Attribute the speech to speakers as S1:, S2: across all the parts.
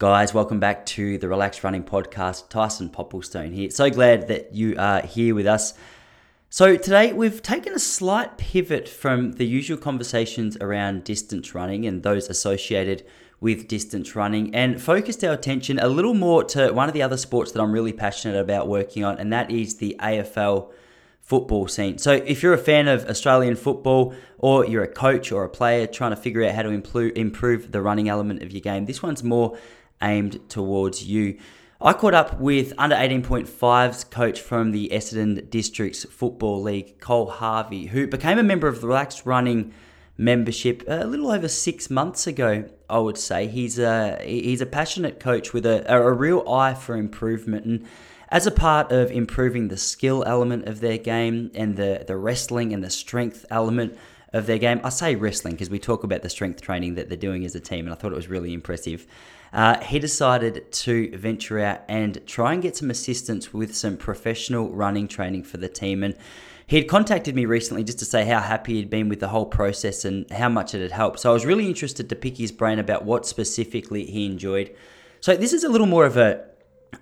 S1: Guys, welcome back to the Relaxed Running Podcast. Tyson Popplestone here. So glad that you are here with us. So, today we've taken a slight pivot from the usual conversations around distance running and those associated with distance running and focused our attention a little more to one of the other sports that I'm really passionate about working on, and that is the AFL football scene. So, if you're a fan of Australian football or you're a coach or a player trying to figure out how to improve the running element of your game, this one's more aimed towards you. I caught up with under 18.5's coach from the Essendon Districts Football League, Cole Harvey, who became a member of the Relaxed Running membership a little over six months ago. I would say he's a he's a passionate coach with a, a real eye for improvement, and as a part of improving the skill element of their game and the the wrestling and the strength element of their game. I say wrestling because we talk about the strength training that they're doing as a team, and I thought it was really impressive. Uh, he decided to venture out and try and get some assistance with some professional running training for the team. And he had contacted me recently just to say how happy he'd been with the whole process and how much it had helped. So I was really interested to pick his brain about what specifically he enjoyed. So this is a little more of a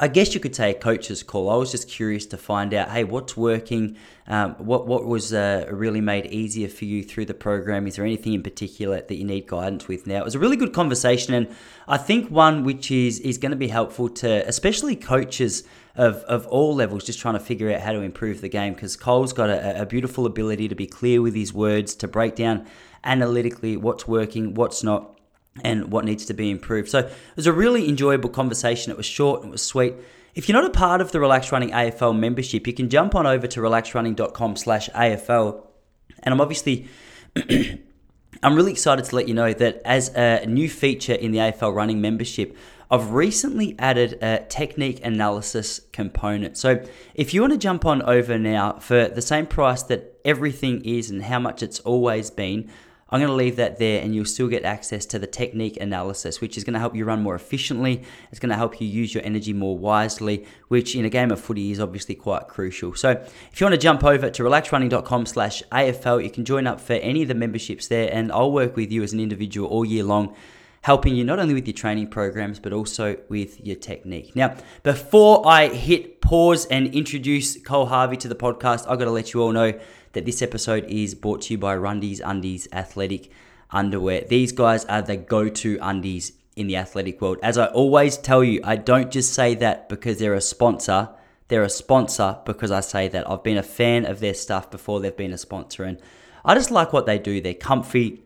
S1: I guess you could say a coach's call. I was just curious to find out, hey, what's working? Um, what what was uh, really made easier for you through the program? Is there anything in particular that you need guidance with now? It was a really good conversation, and I think one which is is going to be helpful to especially coaches of, of all levels, just trying to figure out how to improve the game. Because Cole's got a, a beautiful ability to be clear with his words, to break down analytically what's working, what's not and what needs to be improved. So it was a really enjoyable conversation. It was short, it was sweet. If you're not a part of the Relax Running AFL membership, you can jump on over to relaxrunning.com slash AFL. And I'm obviously I'm really excited to let you know that as a new feature in the AFL running membership, I've recently added a technique analysis component. So if you want to jump on over now for the same price that everything is and how much it's always been, I'm going to leave that there and you'll still get access to the technique analysis, which is going to help you run more efficiently. It's going to help you use your energy more wisely, which in a game of footy is obviously quite crucial. So if you want to jump over to relaxrunning.com slash AFL, you can join up for any of the memberships there and I'll work with you as an individual all year long helping you not only with your training programs but also with your technique. Now, before I hit pause and introduce Cole Harvey to the podcast, I've got to let you all know that this episode is brought to you by Rundies Undies Athletic Underwear. These guys are the go to undies in the athletic world. As I always tell you, I don't just say that because they're a sponsor. They're a sponsor because I say that. I've been a fan of their stuff before they've been a sponsor, and I just like what they do. They're comfy,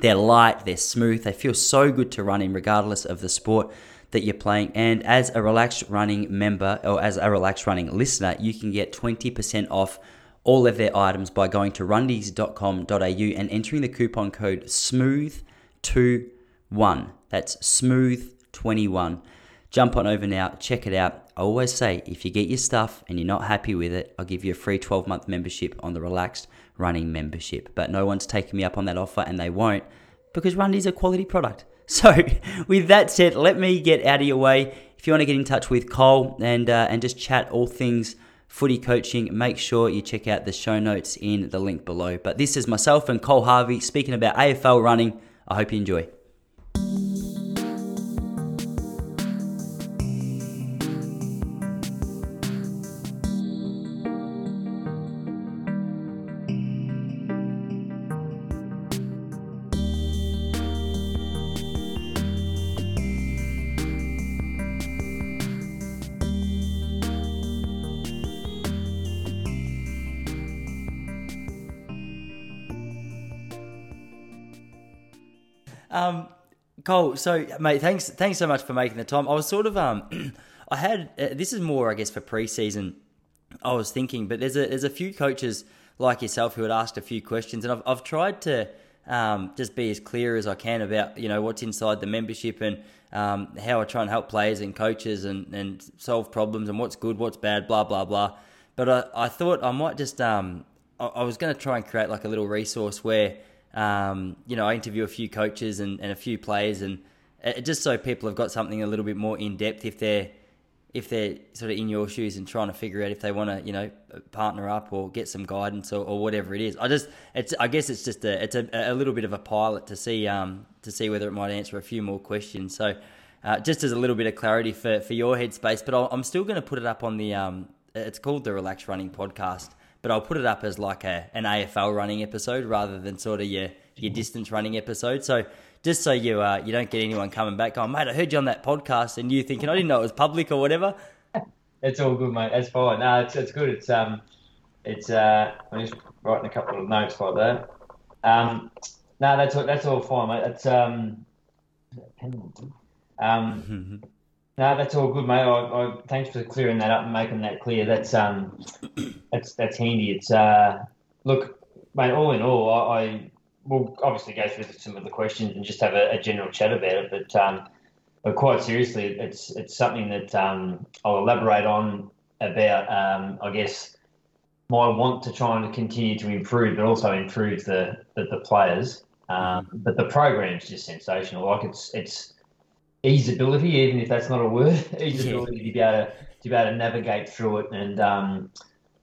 S1: they're light, they're smooth, they feel so good to run in, regardless of the sport that you're playing. And as a relaxed running member or as a relaxed running listener, you can get 20% off all of their items by going to rundies.com.au and entering the coupon code SMOOTH21. That's SMOOTH21. Jump on over now, check it out. I always say if you get your stuff and you're not happy with it, I'll give you a free 12 month membership on the relaxed running membership. But no one's taking me up on that offer and they won't because Rundies a quality product. So, with that said, let me get out of your way. If you want to get in touch with Cole and uh, and just chat all things footy coaching, make sure you check out the show notes in the link below. But this is myself and Cole Harvey speaking about AFL running. I hope you enjoy. Cole, so mate, thanks, thanks so much for making the time. I was sort of, um, I had uh, this is more, I guess, for preseason. I was thinking, but there's a there's a few coaches like yourself who had asked a few questions, and I've I've tried to um, just be as clear as I can about you know what's inside the membership and um, how I try and help players and coaches and, and solve problems and what's good, what's bad, blah blah blah. But I, I thought I might just um, I, I was going to try and create like a little resource where um, you know, I interview a few coaches and, and a few players, and it, just so people have got something a little bit more in depth if they're if they're sort of in your shoes and trying to figure out if they want to, you know, partner up or get some guidance or, or whatever it is. I just, it's, I guess it's just a, it's a, a little bit of a pilot to see, um, to see whether it might answer a few more questions. So, uh, just as a little bit of clarity for, for your headspace. But i am still going to put it up on the. Um, it's called the Relax Running Podcast, but I'll put it up as like a an AFL running episode rather than sort of your your distance running episode. So just so you uh, you don't get anyone coming back going, mate, I heard you on that podcast, and you thinking I didn't know it was public or whatever.
S2: It's all good, mate. That's fine. No, it's it's good. It's um, it's uh, I'm just writing a couple of notes like that. Um, no, that's all, that's all fine, mate. That's um, um, no, that's all good, mate. I, I, thanks for clearing that up and making that clear. That's um, that's that's handy. It's uh, look, mate. All in all, I, I will obviously go through some of the questions and just have a, a general chat about it. But um, but quite seriously, it's it's something that um, I'll elaborate on about. Um, I guess my want to try and continue to improve, but also improve the the, the players. Um, but the program's just sensational. Like it's it's easeability, even if that's not a word, easeability yeah. to be able to, to be able to navigate through it. And um,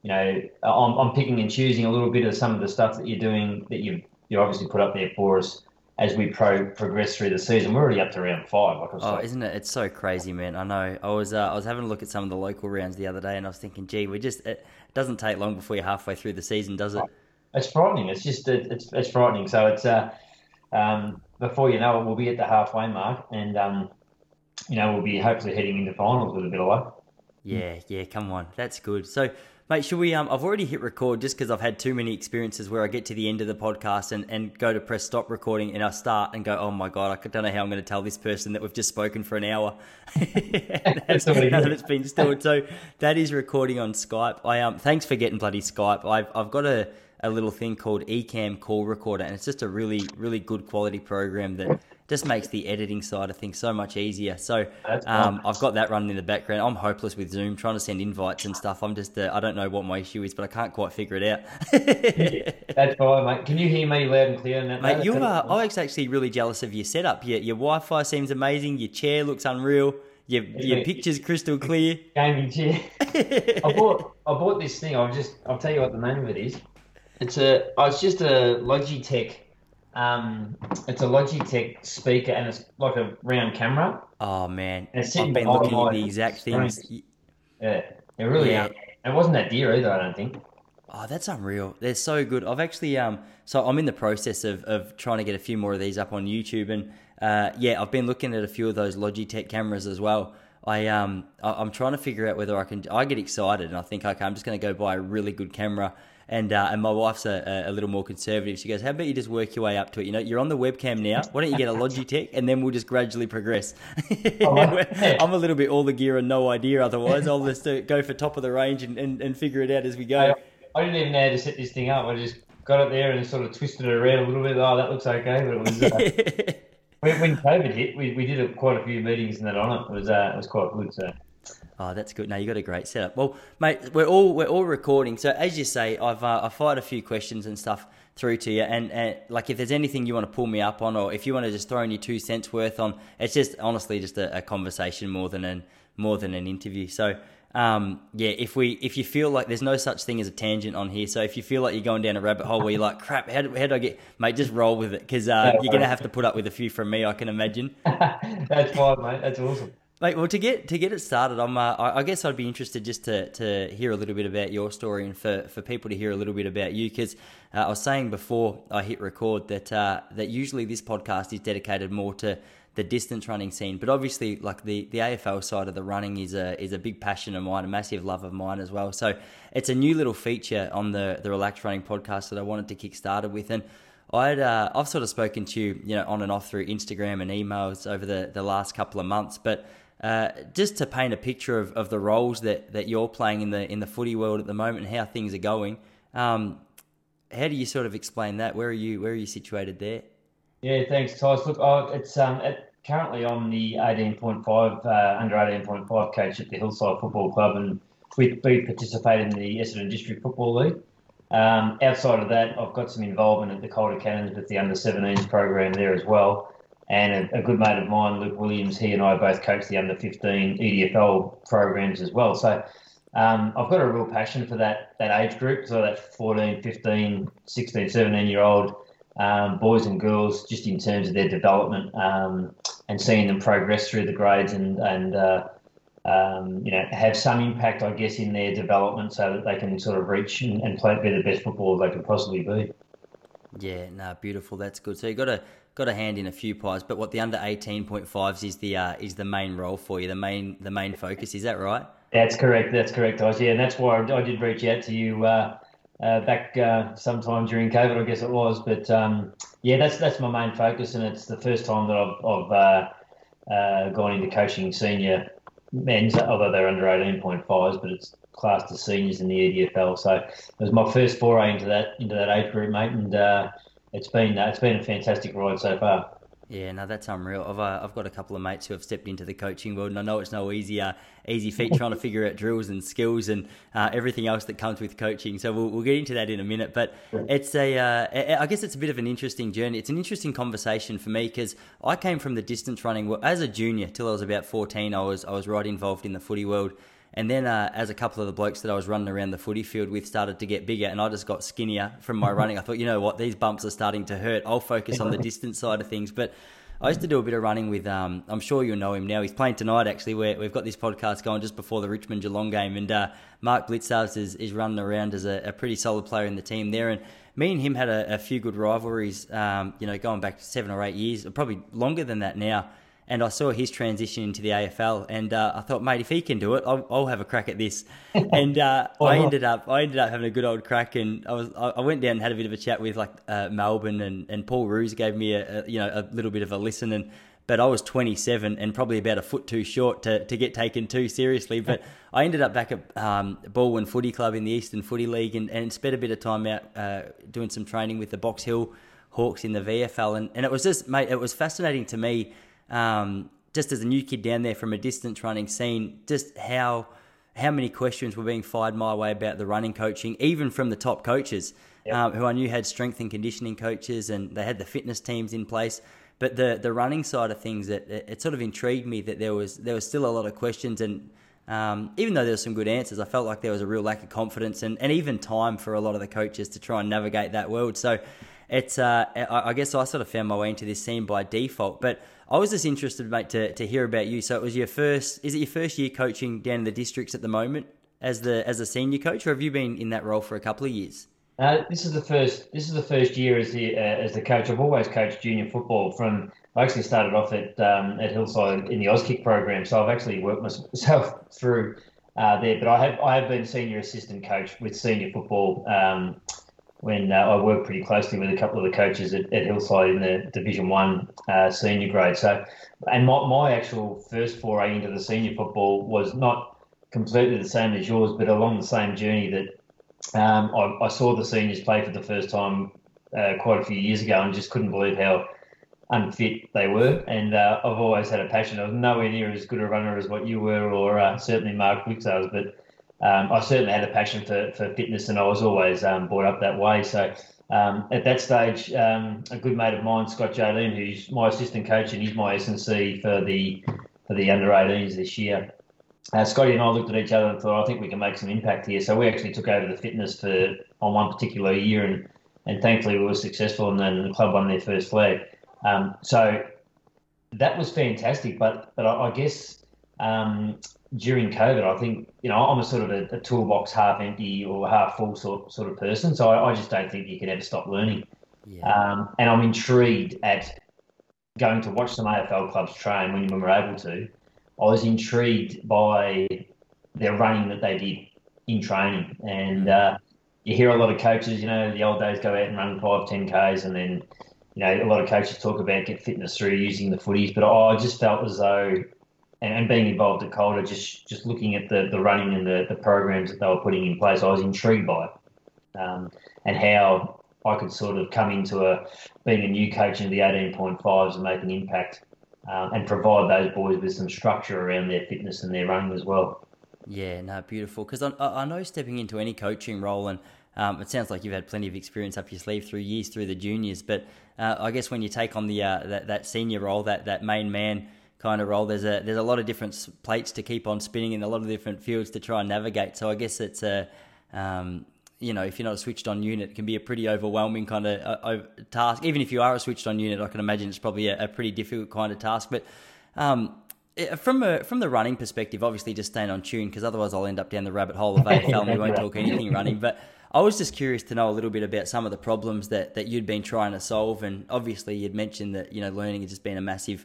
S2: you know, I'm, I'm picking and choosing a little bit of some of the stuff that you're doing that you you obviously put up there for us as we pro progress through the season. We're already up to round five. Like
S1: oh, like, isn't it? It's so crazy, man. I know. I was uh, I was having a look at some of the local rounds the other day, and I was thinking, gee, we just it doesn't take long before you're halfway through the season, does it?
S2: It's frightening. It's just it's it's frightening. So it's uh, um, before you know it, we'll be at the halfway mark, and um, you know we'll be hopefully heading into finals with a bit of luck.
S1: Yeah, yeah, come on, that's good. So Mate, should we? Um, I've already hit record just because I've had too many experiences where I get to the end of the podcast and, and go to press stop recording and I start and go, oh my god, I don't know how I'm going to tell this person that we've just spoken for an hour. That's now that it's been stored. So that is recording on Skype. I um, thanks for getting bloody Skype. I've I've got a a little thing called Ecamm Call Recorder, and it's just a really really good quality program that just makes the editing side of things so much easier. So um, I've got that running in the background. I'm hopeless with Zoom, trying to send invites and stuff. I'm just, uh, I don't know what my issue is, but I can't quite figure it out.
S2: That's fine, mate. Can you hear me loud and clear?
S1: That, mate, you are. I was actually really jealous of your setup. Your, your Wi-Fi seems amazing. Your chair looks unreal. Your, your picture's crystal clear.
S2: Gaming chair. I bought I bought this thing. I'll just I'll tell you what the name of it is. It's a oh, it's just a Logitech um, it's a Logitech speaker and it's like a round camera.
S1: Oh man, I've been looking at the exact things.
S2: Yeah, it really. Yeah. It wasn't that dear either. I don't think.
S1: Oh, that's unreal. They're so good. I've actually um, so I'm in the process of of trying to get a few more of these up on YouTube, and uh, yeah, I've been looking at a few of those Logitech cameras as well. I um, I, am trying to figure out whether I can. I get excited, and I think okay, I'm just going to go buy a really good camera and uh, and my wife's a, a, little more conservative. She goes, "How about you just work your way up to it? You know, you're on the webcam now. Why don't you get a Logitech, and then we'll just gradually progress." Oh, I'm a little bit all the gear and no idea. Otherwise, I'll just uh, go for top of the range and, and, and figure it out as we go. I,
S2: I didn't even know how to set this thing up. I just got it there and sort of twisted it around a little bit. Oh, that looks okay, but it was. Uh, when, COVID hit, we, we did a, quite a few meetings and that on it. It was uh, it was quite good. So
S1: Oh, that's good. Now you got a great setup. Well, mate, we're all we're all recording. So as you say, I've uh, I've fired a few questions and stuff through to you, and, and like if there's anything you want to pull me up on, or if you want to just throw in your two cents worth on, it's just honestly just a, a conversation more than an more than an interview. So. Um, yeah, if we if you feel like there's no such thing as a tangent on here, so if you feel like you're going down a rabbit hole where you're like, crap, how do, how do I get, mate, just roll with it because uh, you're gonna have to put up with a few from me, I can imagine.
S2: That's fine, mate. That's awesome.
S1: Well, to get to get it started, I'm. Uh, I guess I'd be interested just to, to hear a little bit about your story and for, for people to hear a little bit about you, because uh, I was saying before I hit record that uh, that usually this podcast is dedicated more to the distance running scene, but obviously, like the, the AFL side of the running is a is a big passion of mine, a massive love of mine as well. So it's a new little feature on the the Relaxed Running podcast that I wanted to kick started with, and I'd uh, I've sort of spoken to you, you know, on and off through Instagram and emails over the the last couple of months, but uh, just to paint a picture of, of the roles that, that you're playing in the in the footy world at the moment and how things are going. Um, how do you sort of explain that? Where are you Where are you situated there?
S2: Yeah, thanks, Tyson. Look, oh, it's um, it, currently I'm the 18.5 uh, under 18.5 coach at the Hillside Football Club, and we, we participate in the Essendon District Football League. Um, outside of that, I've got some involvement at the Calder Cannons with the under 17s program there as well and a, a, good mate of mine, Luke Williams, he and I both coach the under 15 EDFL programs as well. So um, I've got a real passion for that that age group, so that 14, 15, 16, 17 year old um, boys and girls, just in terms of their development um, and seeing them progress through the grades and and uh, um, you know have some impact, I guess, in their development, so that they can sort of reach and, and play be the best football they can possibly be.
S1: Yeah, no, beautiful. That's good. So you've got a got a hand in a few pies, but what the under eighteen point fives is the uh, is the main role for you, the main the main focus. Is that right?
S2: That's correct. That's correct, Oz. Yeah, and that's why I did reach out to you uh, uh, back uh, sometime during COVID, I guess it was. But um, yeah, that's that's my main focus, and it's the first time that I've, I've uh, uh, gone into coaching senior men's, although they're under 18.5s, but it's classed as seniors in the EDFL. So it was my first foray into that into that age group, mate, and it's been uh, it's been a fantastic ride so far.
S1: Yeah, no, that's unreal. I've uh, I've got a couple of mates who have stepped into the coaching world, and I know it's no easy uh, easy feat trying to figure out drills and skills and uh, everything else that comes with coaching. So we'll, we'll get into that in a minute. But it's a uh, I guess it's a bit of an interesting journey. It's an interesting conversation for me because I came from the distance running as a junior till I was about fourteen. I was I was right involved in the footy world. And then, uh, as a couple of the blokes that I was running around the footy field with started to get bigger, and I just got skinnier from my running, I thought, you know what, these bumps are starting to hurt. I'll focus on the distance side of things. But I used to do a bit of running with. Um, I'm sure you'll know him now. He's playing tonight. Actually, we have got this podcast going just before the Richmond Geelong game, and uh, Mark Blicavs is, is running around as a, a, pretty solid player in the team there. And me and him had a, a few good rivalries. Um, you know, going back seven or eight years, probably longer than that now and I saw his transition into the AFL, and uh, I thought, mate, if he can do it, I'll, I'll have a crack at this. and uh, I ended up, I ended up having a good old crack, and I was, I went down and had a bit of a chat with like uh, Melbourne, and, and Paul Roos gave me a, a, you know a little bit of a listen, and but I was 27 and probably about a foot too short to, to get taken too seriously. But I ended up back at um, Balwyn Footy Club in the Eastern Footy League, and, and spent a bit of time out uh, doing some training with the Box Hill Hawks in the VFL, and, and it was just, mate, it was fascinating to me um, just as a new kid down there from a distance running scene, just how how many questions were being fired my way about the running coaching, even from the top coaches, yep. um, who I knew had strength and conditioning coaches, and they had the fitness teams in place. But the the running side of things, it, it sort of intrigued me that there was there was still a lot of questions, and um, even though there were some good answers, I felt like there was a real lack of confidence and, and even time for a lot of the coaches to try and navigate that world. So it's uh, I guess I sort of found my way into this scene by default, but I was just interested, mate, to, to hear about you. So it was your first. Is it your first year coaching down in the districts at the moment as the as a senior coach, or have you been in that role for a couple of years?
S2: Uh, this is the first. This is the first year as the uh, as the coach. I've always coached junior football. From I actually started off at um, at Hillside in the Auskick program, so I've actually worked myself through uh, there. But I have I have been senior assistant coach with senior football um, when uh, I worked pretty closely with a couple of the coaches at, at Hillside in the Division One uh, senior grade. So, and my, my actual first foray into the senior football was not completely the same as yours, but along the same journey that um, I, I, saw the seniors play for the first time uh, quite a few years ago, and just couldn't believe how unfit they were. And uh, I've always had a passion. I was nowhere near as good a runner as what you were, or uh, certainly Mark Blicavs, but um, I certainly had a passion for, for fitness and I was always um, brought up that way. So um, at that stage, um, a good mate of mine, Scott Jardine, who's my assistant coach and he's my S&C for the for the under 18s this year. Uh, Scotty and I looked at each other and thought, I think we can make some impact here. So we actually took over the fitness for on one particular year, and and thankfully we were successful, and then the club won their first flag. Um, so that was fantastic. But but I, I guess um, during COVID, I think you know I'm a sort of a, a, toolbox half empty or half full sort sort of person. So I, I just don't think you can ever stop learning. Yeah. Um, and I'm intrigued at going to watch some AFL clubs train when, when we're able to. I was intrigued by their running that they did in training, and mm. uh, you hear a lot of coaches. You know, the old days go out and run five, ten k's, and then you know a lot of coaches talk about get fitness through using the footies. But I just felt as though and, and being involved at Calder, just just looking at the, the running and the, the programs that they were putting in place, I was intrigued by it um, and how I could sort of come into a being a new coach in the 18.5s and make an impact um, and provide those boys with some structure around their fitness and their running as well.
S1: Yeah, no, beautiful. Because I, I know stepping into any coaching role, and um, it sounds like you've had plenty of experience up your sleeve through years through the juniors. But uh, I guess when you take on the uh, that, that senior role, that that main man kind of role. There's a there's a lot of different plates to keep on spinning in a lot of different fields to try and navigate. So I guess it's a um, you know, if you're not a switched on unit, it can be a pretty overwhelming kind of uh, task. Even if you are a switched on unit, I can imagine it's probably a, a pretty difficult kind of task. But um, from a from the running perspective, obviously just staying on tune because otherwise I'll end up down the rabbit hole of AFL and we won't talk anything running. But I was just curious to know a little bit about some of the problems that, that you'd been trying to solve, and obviously you'd mentioned that you know learning has just been a massive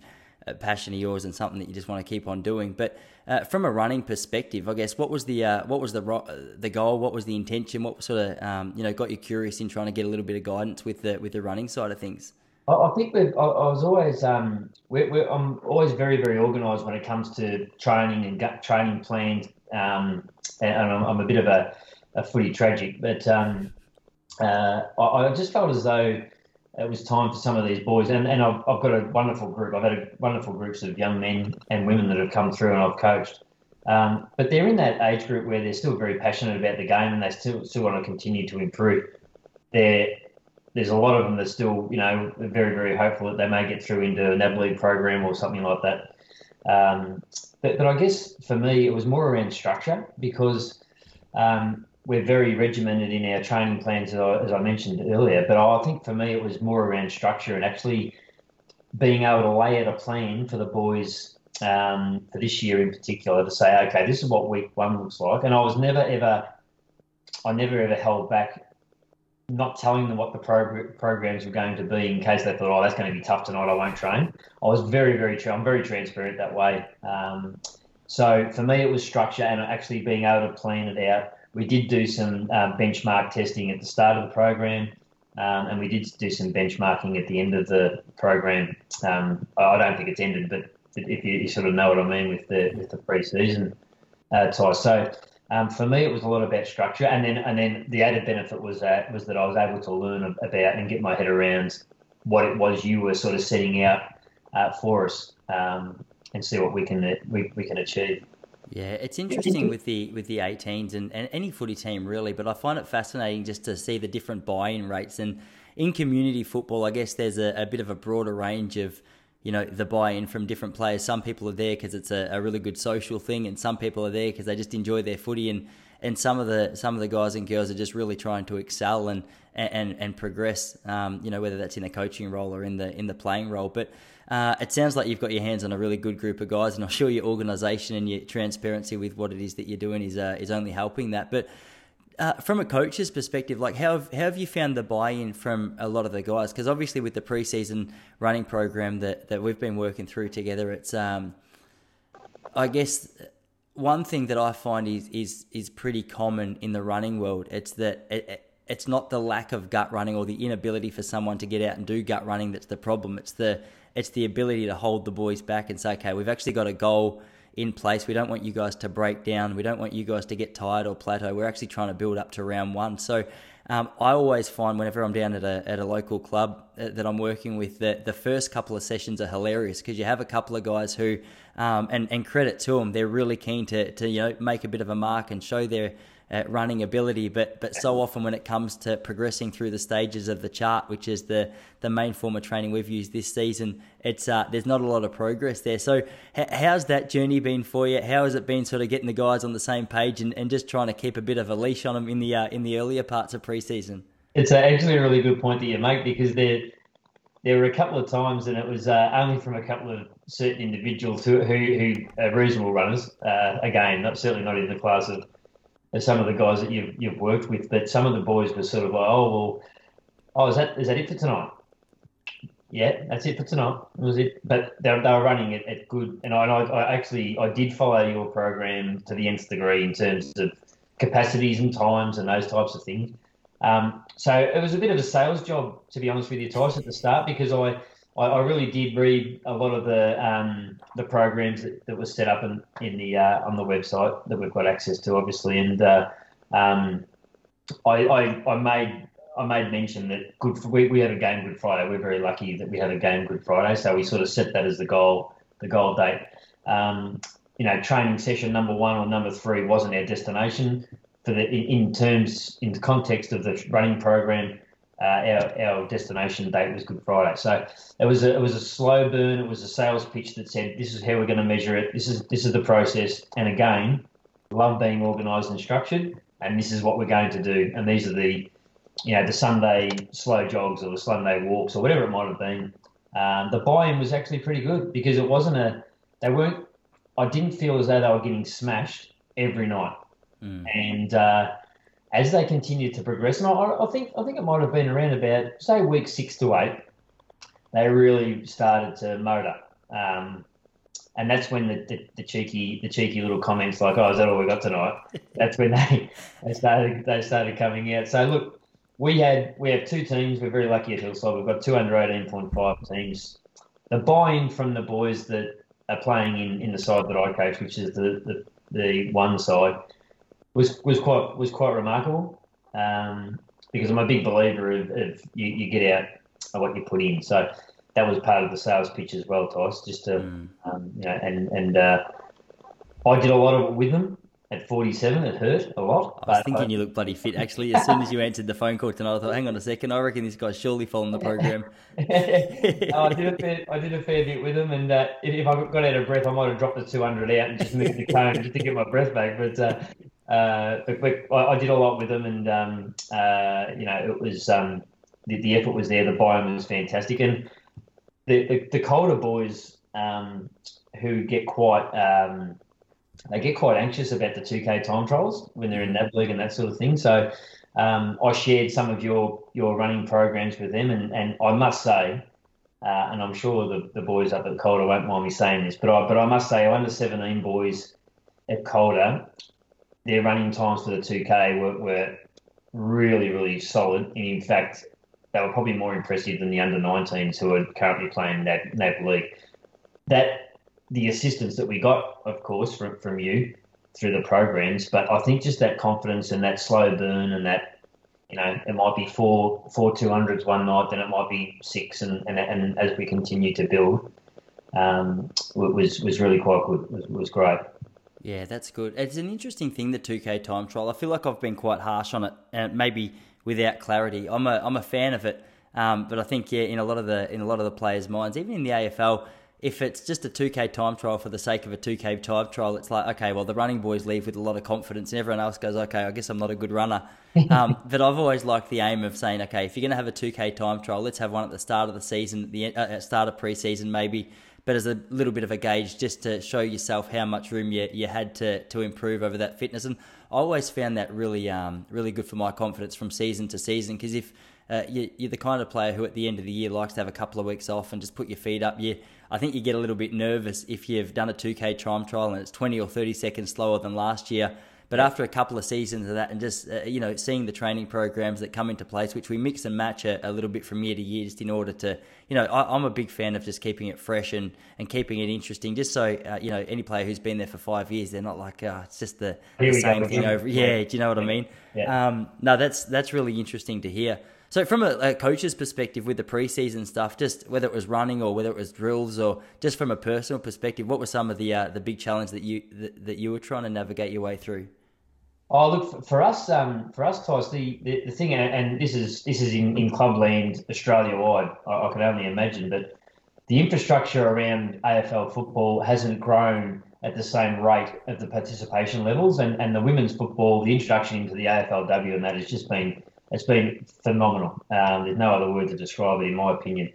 S1: passion of yours and something that you just want to keep on doing. But uh, from a running perspective, I guess what was the uh, what was the uh, the goal? What was the intention? What sort of um, you know got you curious in trying to get a little bit of guidance with the with the running side of things?
S2: I think I, I was always um, we're, we're, I'm always very very organised when it comes to training and gut training plans. Um, and I'm, I'm, a bit of a, a footy tragic, but um, uh, I, I, just felt as though it was time for some of these boys, and, and I've, I've got a wonderful group. I've had a wonderful groups of young men and women that have come through, and I've coached. Um, but they're in that age group where they're still very passionate about the game, and they still still want to continue to improve. They're, there's a lot of them that still, you know, very very hopeful that they may get through into an NAB league program or something like that. Um, but, but I guess for me, it was more around structure because um, we're very regimented in our training plans, as I, as I, mentioned earlier. But I think for me, it was more around structure and actually being able to lay out a plan for the boys um, for this year in particular to say, okay, this is what week one looks like. And I was never ever, I never ever held back. Not telling them what the prog- programs were going to be in case they thought, oh, that's going to be tough tonight. I won't train. I was very, very, I'm very transparent that way. Um, so for me, it was structure and actually being able to plan it out we did do some um, benchmark testing at the start of the program, um, and we did do some benchmarking at the end of the program. Um, I don't think it's ended, but if you, you, sort of know what I mean with the with the pre-season uh, tie. So um, for me, it was a lot about structure, and then and then the added benefit was that was that I was able to learn about and get my head around what it was you were sort of setting out uh, for us, um, and see what we can we, we can achieve.
S1: Yeah, it's interesting with the with the 18s and, and any footy team really, but I find it fascinating just to see the different buy-in rates. And in community football, I guess there's a, a bit of a broader range of you know the buy-in from different players. Some people are there because it's a, a, really good social thing, and some people are there because they just enjoy their footy. And and some of the some of the guys and girls are just really trying to excel and and and progress. Um, you know whether that's in a coaching role or in the in the playing role, but uh, it sounds like you've got your hands on a really good group of guys, and I'm sure your organisation and your transparency with what it is that you're doing is uh, is only helping that. But uh, from a coach's perspective, like how have, how have you found the buy-in from a lot of the guys? Because obviously with the preseason running program that, that we've been working through together, it's um, I guess one thing that I find is is is pretty common in the running world. It's that it, it's not the lack of gut running or the inability for someone to get out and do gut running that's the problem. It's the it's the ability to hold the boys back and say, okay, we've actually got a goal in place. We don't want you guys to break down. We don't want you guys to get tired or plateau. We're actually trying to build up to round one. So um, I always find whenever I'm down at a, at a local club uh, that I'm working with that the first couple of sessions are hilarious because you have a couple of guys who, um, and, and credit to them, they're really keen to, to you know make a bit of a mark and show their uh, running ability, but but so often when it comes to progressing through the stages of the chart, which is the the main form of training we've used this season, it's uh, there's not a lot of progress there. So h- how's that journey been for you? How has it been sort of getting the guys on the same page and, and just trying to keep a bit of a leash on them in the uh, in the earlier parts of preseason?
S2: It's actually a really good point that you make because there there were a couple of times, and it was uh, only from a couple of certain individuals who who, who are reasonable runners. Uh, again, not certainly not in the class of some of the guys that you've you've worked with, but some of the boys were sort of like, oh well, oh is that is that it for tonight? Yeah, that's it for tonight. was it, but they, they were running it at good, and I, I actually I did follow your program to the nth degree in terms of capacities and times and those types of things. Um, so it was a bit of a sales job, to be honest with you, Tice, at the start because I I, I really did read a lot of the um, the programs that, that were set up in, in the uh, on the website that we've got access to, obviously, and uh, um, I, I, I made I made mention that good we, we had a game Good Friday. We're very lucky that we had a game Good Friday, so we sort of set that as the goal the goal date. Um, you know, training session number one or number three wasn't our destination for the in, in terms in the context of the running program our, our destination date was Good Friday. So it was a, it was a slow burn. It was a sales pitch that said, "This is how we're going to measure it. This is this is the process." And again, love being organised and structured. and this is what we're going to do, and these are the you know the Sunday slow jogs or the Sunday walks or whatever it might have been. Um, the buy-in was actually pretty good because it wasn't a they weren't. I didn't feel as though they were getting smashed every night, mm. and uh, as they continued to progress, and I, I, think I think it might have been around about say week six to eight, they really started to motor. Um, and that's when the, the, the, cheeky the cheeky little comments like, "Oh, is that all we got tonight?" that's when they they started they started coming out. So look, we had we have two teams. We're very lucky at Hillside. We've got two under eighteen point five teams. The buy-in from the boys that are playing in, in the side that I coach, which is the, the, the one side, was was quite was quite remarkable. Um, because I'm a big believer of, of you, you get out of what you put in. So that was part of the sales pitch as well, Tice. Just to mm. um, you know, and and uh, I did a lot of it with them at 47. It hurt a lot.
S1: I was thinking I, you look bloody fit actually. As soon as you answered the phone call tonight, I thought, hang on a second, I reckon this guy's surely following the program.
S2: no, I did a fair, I did a fair bit with him, and uh, if, if, I got out of breath, I might have dropped the 200 out and just moved the cone just to get my breath back. But uh, uh, but, but I, I, did a lot with them, and um, uh, you know, it was um, the, the effort was there. The biome was fantastic, and the, the, the Calder boys um, who get quite um, they get quite anxious about the 2K time trials when they're in NAB league and that sort of thing. So um, I shared some of your your running programs with them, and, and I must say, uh, and I'm sure the, the boys up at Calder won't mind me saying this, but I but I must say, under 17 boys at Calder, their running times for the 2K were, were really really solid, and in fact they were probably more impressive than the under 19s who are currently playing that NAB league. That the assistance that we got, of course, from from you through the programs, but I think just that confidence and that slow burn and that you know it might be four four two hundreds one night, then it might be six, and and, and as we continue to build, um, was was really quite good. Was, was great.
S1: Yeah, that's good. It's an interesting thing, the 2K time trial. I feel like I've been quite harsh on it, and maybe without clarity. I'm a I'm a fan of it, um, but I think yeah, in a lot of the in a lot of the players' minds, even in the AFL, if it's just a 2K time trial for the sake of a 2K time trial, it's like, okay, well, the running boys leave with a lot of confidence, and everyone else goes, okay, I guess I'm not a good runner. Um, but I've always liked the aim of saying, okay, if you're going to have a 2K time trial, let's have one at the start of the season, the uh, start of preseason, maybe, but as a little bit of a gauge just to show yourself how much room you, you had to, to improve over that fitness. And I always found that really um, really good for my confidence from season to season because if uh, you, are the kind of player who at the end of the year likes to have a couple of weeks off and just put your feet up. You, I think you get a little bit nervous if you've done a 2K time trial and it's 20 or 30 seconds slower than last year. But after a couple of seasons of that, and just uh, you know seeing the training programs that come into place, which we mix and match a, a little bit from year to year, just in order to you know, I, am a big fan of just keeping it fresh and, and keeping it interesting, just so uh, you know any player who's been there for five years, they're not like uh, it's just the, the same thing over. Yeah, do you know what I mean? Yeah. Um, no, that's that's really interesting to hear. So, from a, a, coach's perspective, with the preseason stuff, just whether it was running or whether it was drills, or just from a personal perspective, what were some of the uh, the big challenges that you that, that you were trying to navigate your way through?
S2: Oh, look for us. Um, for us, Toss, the, the, the thing, and this is this is in, in clubland Australia wide. I, I can only imagine, but the infrastructure around AFL football hasn't grown at the same rate of the participation levels, and, and the women's football, the introduction into the AFLW, and that has just been it's been phenomenal. Um, there's no other word to describe it, in my opinion.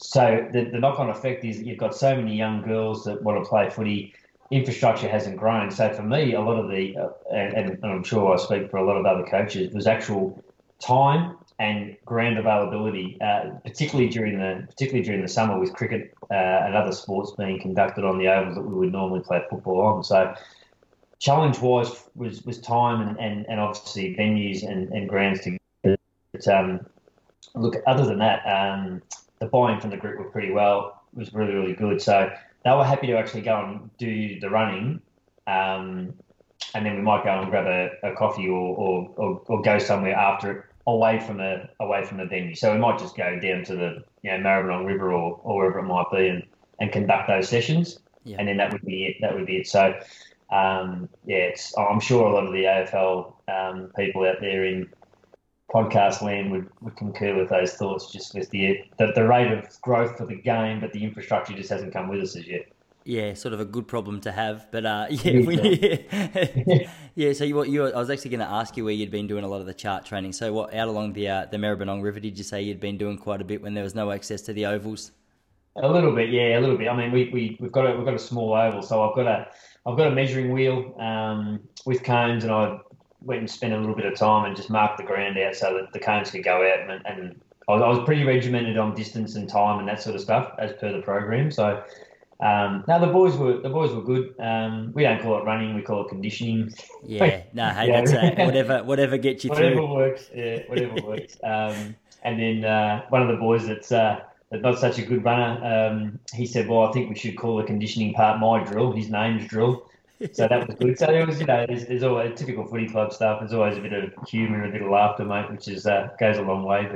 S2: So the, the knock-on effect is you've got so many young girls that want to play footy infrastructure hasn't grown. So for me, a lot of the, uh, and, and, I'm sure I speak for a lot of other coaches, was actual time and ground availability, uh, particularly during the particularly during the summer with cricket uh, and other sports being conducted on the ovals that we would normally play football on. So challenge wise was was time and, and, and obviously venues and, and grounds to. But, um, look, other than that, um, the buy-in from the group were pretty well. was really really good. So they were happy to actually go and do the running, um, and then we might go and grab a, a coffee or, or, or, or, go somewhere after it away from a away from the venue. So we might just go down to the you know Maribyrnong River or, or wherever it might be and, and conduct those sessions, yeah. and then that would be it. That would be it. So um, yeah, I'm sure a lot of the AFL um, people out there in podcast land would, would concur with those thoughts. Just with the, the the rate of growth for the game, but the infrastructure just hasn't come with us as yet.
S1: Yeah, sort of a good problem to have, but uh, yeah, yeah. yeah. So you, what you, I was actually going to ask you where you'd been doing a lot of the chart training. So what out along the uh, the Maribyrnong River did you say you'd been doing quite a bit when there was no access to the ovals?
S2: A little bit, yeah, a little bit. I mean, we we we've got a we've got a small oval, so I've got a I've got a measuring wheel um, with cones, and I went and spent a little bit of time and just marked the ground out so that the cones could go out. And, and I, was, I was pretty regimented on distance and time and that sort of stuff as per the program. So um, no, the boys were the boys were good. Um, we don't call it running; we call it conditioning.
S1: Yeah, no, hey, yeah. that's a, whatever whatever gets you
S2: whatever
S1: through.
S2: works. Yeah, whatever works. Um, and then uh, one of the boys that's uh, not such a good runner, um, he said, "Well, I think we should call the conditioning part my drill. His name's drill." So that was good. So there was, you know, there's, there's always typical footy club stuff. There's always a bit of humour, a bit of laughter, mate, which is uh, goes a long way.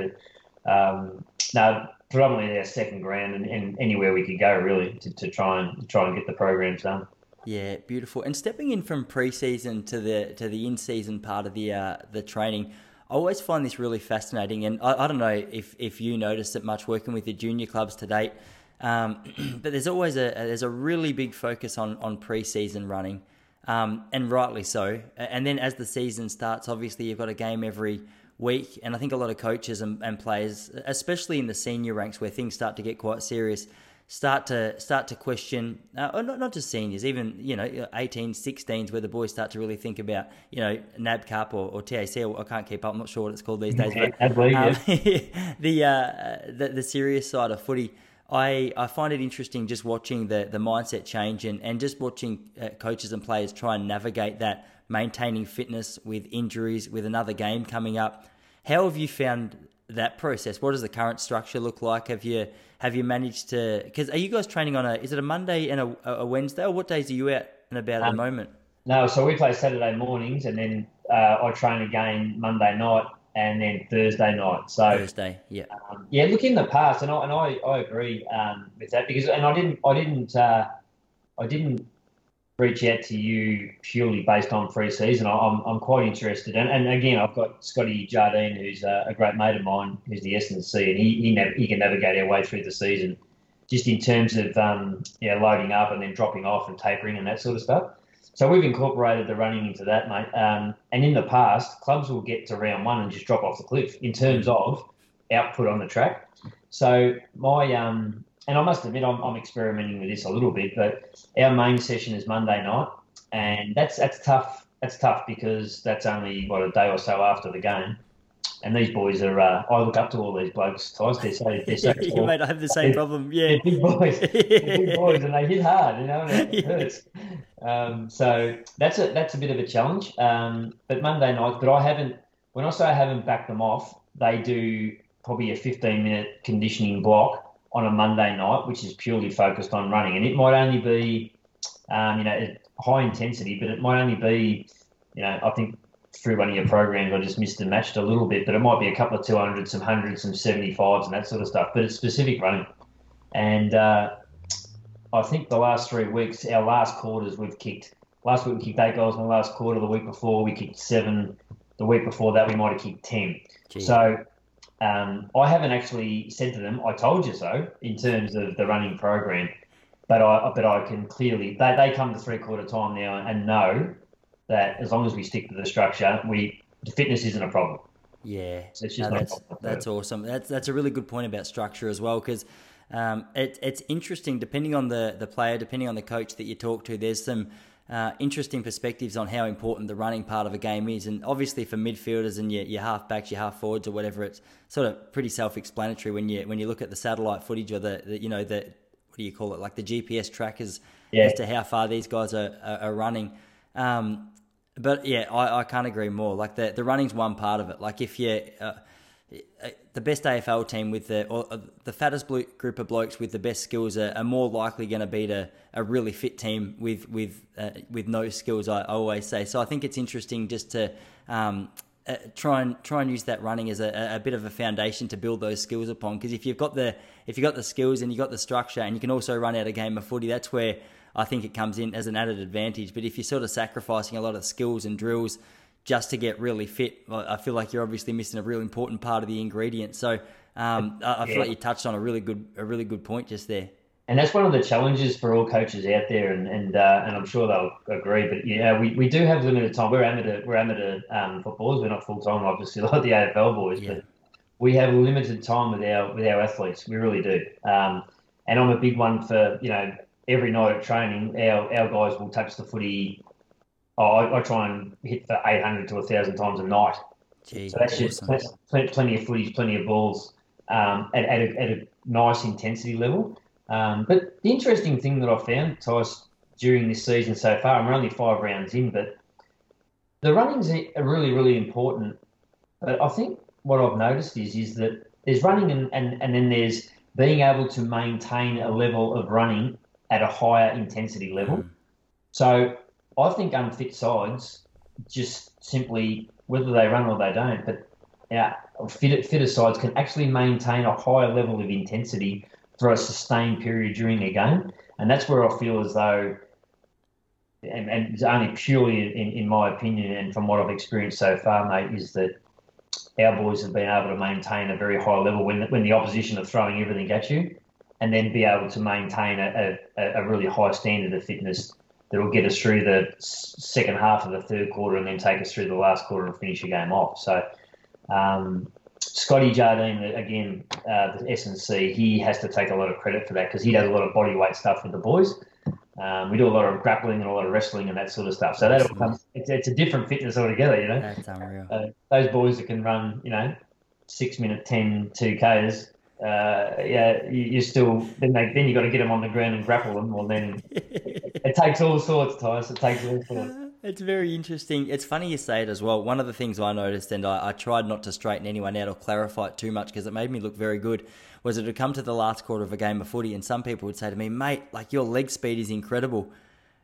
S2: But um, no, predominantly our second ground and, and, anywhere we could go really to, to try and try and get the programs done.
S1: Yeah, beautiful. And stepping in from pre-season to the to the in-season part of the uh, the training, I always find this really fascinating. And I, I don't know if if you noticed it much working with the junior clubs to date, um, but there's always a there's a really big focus on on pre-season running. Um, and rightly so. And then as the season starts, obviously you've got a game every week. And I think a lot of coaches and, and players, especially in the senior ranks where things start to get quite serious, start to start to question, uh, not, not just seniors, even, you know, 18s, 16s, where the boys start to really think about, you know, NAB Cup or, or TAC, or I can't keep up, I'm not sure what it's called these days, but um, the, uh, the, the serious side of footy. I, I find it interesting just watching the, the mindset change and, and just watching uh, coaches and players try and navigate that maintaining fitness with injuries, with another game coming up. How have you found that process? What does the current structure look like? Have you have you managed to? Because are you guys training on a? Is it a Monday and a, a Wednesday, or what days are you out and about um, at the um, moment?
S2: No, so we play Saturday mornings, and then uh, I train again Monday night, and then Thursday night. So
S1: Thursday, yeah,
S2: um, yeah. Look in the past, and I and I, I agree um, with that because, and I didn't, I didn't, uh, I didn't reach out to you purely based on pre-season. I'm, I'm quite interested. And, and again, I've got Scotty Jardine, who's a, a great mate of mine, who's the S&C, and he, he, nav- he can navigate our way through the season just in terms of um, yeah, loading up and then dropping off and tapering and that sort of stuff. So we've incorporated the running into that, mate. Um, and in the past, clubs will get to round one and just drop off the cliff in terms of output on the track. So my um, and I must admit, I'm, I'm experimenting with this a little bit, but our main session is Monday night, and that's that's tough. That's tough because that's only what a day or so after the game. And these boys are, uh, I look up to all these blokes, Tyson. They're so, they're so
S1: you mate, I have the same problem. Yeah.
S2: They're big boys. they're big boys, and they hit hard, you know, and it hurts. Um, so that's a, that's a bit of a challenge. Um, but Monday night, but I haven't, when I say I haven't backed them off, they do probably a 15 minute conditioning block on a Monday night, which is purely focused on running, and it might only be, um, you know, high intensity, but it might only be, you know, I think through one of your programs I just missed and matched a little bit, but it might be a couple of 200s, some hundreds, some 75s, and that sort of stuff. But it's specific running, and uh, I think the last three weeks, our last quarters, we've kicked. Last week we kicked eight goals in the last quarter. The week before we kicked seven. The week before that we might have kicked ten. So um, I haven't actually said to them, "I told you so," in terms of the running program, but I but I can clearly they, they come to three quarter time now and know that as long as we stick to the structure, we the fitness isn't a problem.
S1: Yeah, so no, that's that's awesome. That's that's a really good point about structure as well because. Um, it, it's interesting depending on the, the player, depending on the coach that you talk to. There's some uh, interesting perspectives on how important the running part of a game is. And obviously for midfielders and your, your half backs, your half forwards or whatever, it's sort of pretty self-explanatory when you when you look at the satellite footage or the, the you know the what do you call it like the GPS trackers yeah. as to how far these guys are are, are running. Um, but yeah, I, I can't agree more. Like the the running's one part of it. Like if you uh, the best AFL team with the or uh, the fattest group of blokes with the best skills are, are more likely going to beat a, a really fit team with with uh, with no skills. I, I, always say. So I think it's interesting just to um, uh, try and try and use that running as a, a bit of a foundation to build those skills upon. Because if you've got the if you've got the skills and you've got the structure and you can also run out a game of footy, that's where I think it comes in as an added advantage. But if you're sort of sacrificing a lot of skills and drills just to get really fit. I feel like you're obviously missing a really important part of the ingredient. So um, I, feel yeah. like you touched on a really good a really good point just there.
S2: and that's one of the challenges for all coaches out there, and and uh, and I'm sure they'll agree. But yeah, we, we do have limited time. We're amateur we're amateur um, footballers. We're not full time, obviously, like the AFL boys. Yeah. But we have limited time with our with our athletes. We really do. Um, and I'm a big one for you know every night at training, our our guys will touch the footy. Oh, I, I try and hit for 800 to 1,000 times a night.
S1: Gee,
S2: so that's just plenty, plenty of footies, plenty of balls um, at, at, a, at a nice intensity level. Um, but the interesting thing that I found, Tice, during this season so far, and we're only five rounds in, but the runnings are really, really important. But I think what I've noticed is is that there's running and, and, and then there's being able to maintain a level of running at a higher intensity level. Mm. So I think unfit sides just simply, whether they run or they don't, but yeah, fit, fitter sides can actually maintain a higher level of intensity for a sustained period during a game. And that's where I feel as though, and, and it's only purely in, in my opinion and from what I've experienced so far, mate, is that our boys have been able to maintain a very high level when, when the opposition are throwing everything at you and then be able to maintain a, a, a really high standard of fitness that will get us through the second half of the third quarter and then take us through the last quarter and finish the game off. So, um, Scotty Jardine, again, uh, the S&C, he has to take a lot of credit for that because he does a lot of body weight stuff with the boys. Um, we do a lot of grappling and a lot of wrestling and that sort of stuff. So that it's, it's, a different fitness altogether, you know.
S1: That's unreal.
S2: Uh, those boys that can run, you know, six minute 10 2Ks, uh, yeah, you, you still then they, then you got to get them on the ground and grapple them. Well, then it takes all sorts, Tyson. It takes all sorts.
S1: It's very interesting. It's funny you say it as well. One of the things I noticed, and I, I tried not to straighten anyone out or clarify it too much because it made me look very good, was it would come to the last quarter of a game of footy, and some people would say to me, "Mate, like your leg speed is incredible."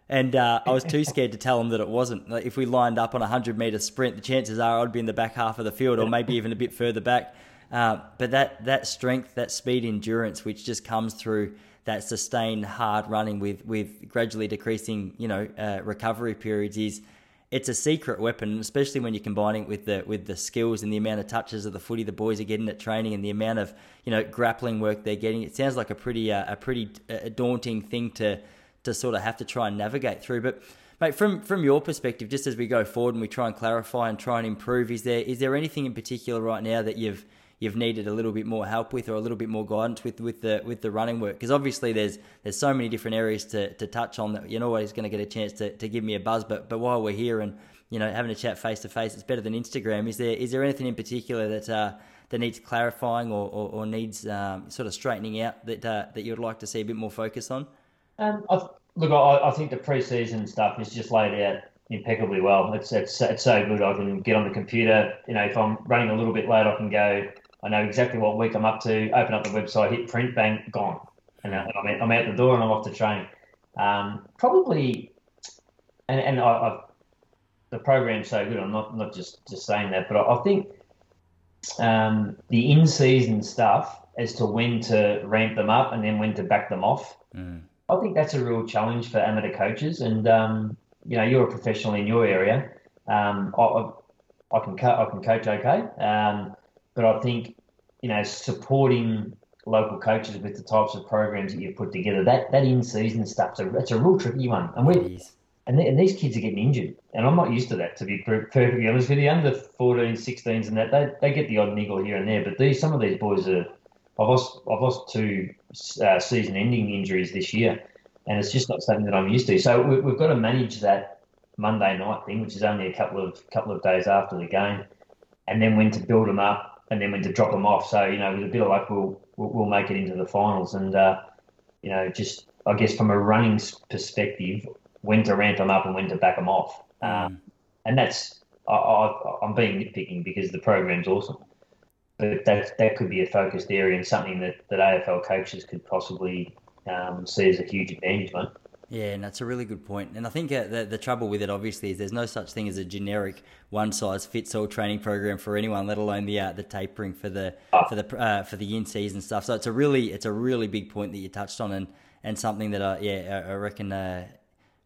S1: And uh, I was too scared to tell them that it wasn't. Like, if we lined up on a 100 metre sprint, the chances are I'd be in the back half of the field or maybe even a bit further back. Uh, but that that strength, that speed, endurance, which just comes through that sustained hard running with with gradually decreasing, you know, uh, recovery periods is it's a secret weapon, especially when you're combining it with the with the skills and the amount of touches of the footy the boys are getting at training and the amount of you know grappling work they're getting. It sounds like a pretty uh, a pretty uh, daunting thing to to sort of have to try and navigate through, but. Mate, from from your perspective, just as we go forward and we try and clarify and try and improve, is there is there anything in particular right now that you've you've needed a little bit more help with or a little bit more guidance with with the with the running work because obviously there's there's so many different areas to, to touch on that you're always going to get a chance to, to give me a buzz but but while we're here and you know having a chat face to face it's better than Instagram is there is there anything in particular that uh, that needs clarifying or, or, or needs um, sort of straightening out that uh, that you'd like to see a bit more focus on
S2: um, I, look I, I think the pre-season stuff is just laid out impeccably well. It's, it's it's so good. I can get on the computer. You know, if I'm running a little bit late, I can go. I know exactly what week I'm up to. Open up the website, hit print, bang, gone, and I'm out, I'm out the door and I'm off to train. Um, probably, and and I, I've, the program's so good. I'm not not just just saying that, but I, I think um, the in season stuff as to when to ramp them up and then when to back them off. Mm. I think that's a real challenge for amateur coaches, and um, you know you're a professional in your area. Um, I, I, can co- I can coach okay. Um, but I think you know supporting local coaches with the types of programs that you've put together that that in season stuff a, that's a real tricky one. And we and, and these kids are getting injured. And I'm not used to that to be perfectly honest with you. Under 14 16s and that they, they get the odd niggle here and there. But these some of these boys are I've lost I've lost two uh, season ending injuries this year. And it's just not something that I'm used to. So we, we've got to manage that Monday night thing which is only a couple of couple of days after the game and then when to build them up and then when to drop them off. So you know, with a bit of luck, we'll we'll, make it into the finals. And uh, you know, just I guess from a running perspective, when to ramp them up and when to back them off. Um, and that's I, I'm being nitpicking because the program's awesome, but that that could be a focused area and something that, that AFL coaches could possibly um, see as a huge advantage, mate.
S1: Yeah, and that's a really good point. And I think uh, the, the trouble with it, obviously, is there's no such thing as a generic one size fits all training program for anyone, let alone the uh, the tapering for the for the uh, for the in season stuff. So it's a really it's a really big point that you touched on, and and something that I yeah I reckon uh,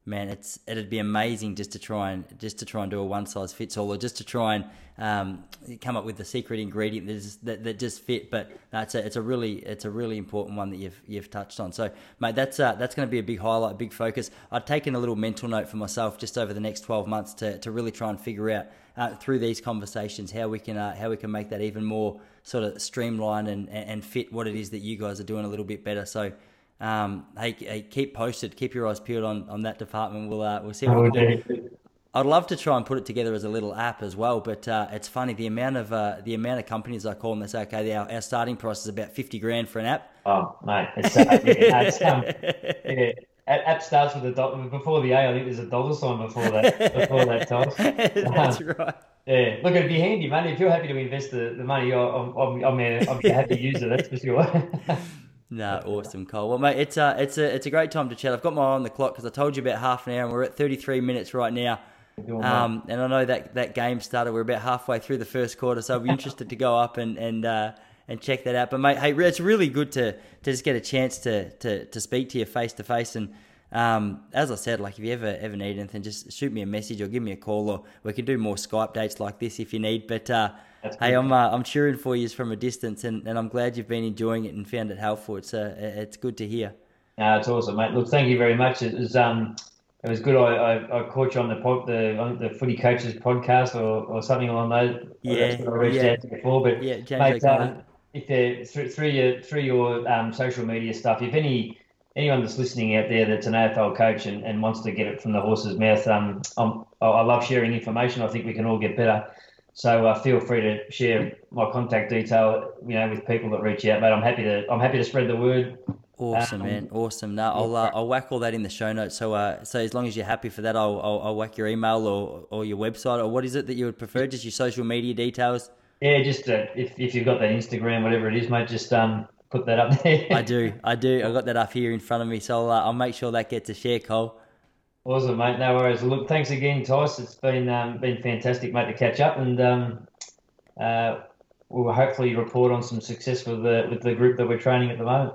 S1: man, it's it'd be amazing just to try and just to try and do a one size fits all, or just to try and um, come up with the secret ingredient that, that just fit. But that's a, it's a really it's a really important one that you've you've touched on. So, mate, that's uh, that's going to be a big highlight, a big focus. I've taken a little mental note for myself just over the next twelve months to, to really try and figure out uh, through these conversations how we can uh, how we can make that even more sort of streamlined and, and fit what it is that you guys are doing a little bit better. So um, hey, hey, keep posted, keep your eyes peeled on, on that department. We'll uh, we'll see what we do. I'd love to try and put it together as a little app as well, but uh, it's funny the amount of uh, the amount of companies I call and they say, okay, our, our starting price is about fifty grand for an app.
S2: Oh mate, it's, uh, yeah, it's um, yeah. App starts with a dollar before the A. I think there's a dollar sign before that. Before that, Toss.
S1: That's um, right.
S2: Yeah, look, it'd be handy, mate. If you're happy to invest the, the money, I'm, I'm, I'm, I'm happy to use it. That's for sure.
S1: No, awesome, Cole. Well, mate, it's a it's a it's a great time to chat. I've got my eye on the clock because I told you about half an hour, and we're at thirty three minutes right now. Um, and I know that that game started. We're about halfway through the first quarter, so I'll be interested to go up and and uh, and check that out. But mate, hey, it's really good to to just get a chance to to to speak to you face to face and um, as I said, like if you ever ever need anything, just shoot me a message or give me a call, or we can do more Skype dates like this if you need. But uh, hey, I'm uh, I'm cheering for you from a distance, and, and I'm glad you've been enjoying it and found it helpful. It's uh, it's good to hear.
S2: No, it's awesome, mate. Look, thank you very much. It was um, it was good. I, I, I caught you on the pod, the on the Footy Coaches podcast or, or something along those.
S1: Yeah,
S2: I reached
S1: yeah.
S2: out to before. But
S1: yeah, James
S2: mate, um, if they're through, through your through your um, social media stuff, if any anyone that's listening out there that's an AFL coach and, and wants to get it from the horse's mouth, um, I'm, I love sharing information. I think we can all get better. So uh, feel free to share my contact detail, you know, with people that reach out, mate. I'm happy to I'm happy to spread the word.
S1: Awesome, um, man. Awesome. No, I'll uh, I'll whack all that in the show notes. So uh, so as long as you're happy for that, I'll, I'll, I'll whack your email or or your website or what is it that you would prefer? Just your social media details.
S2: Yeah, just uh, if if you've got that Instagram, whatever it is, mate, just um put that up there. I
S1: do, I do. I got that up here in front of me, so I'll, uh, I'll make sure that gets a share, Cole.
S2: Awesome, mate. No worries. Look, thanks again, Tice. It's been um, been fantastic, mate, to catch up, and um, uh, we'll hopefully report on some success with the with the group that we're training at the moment.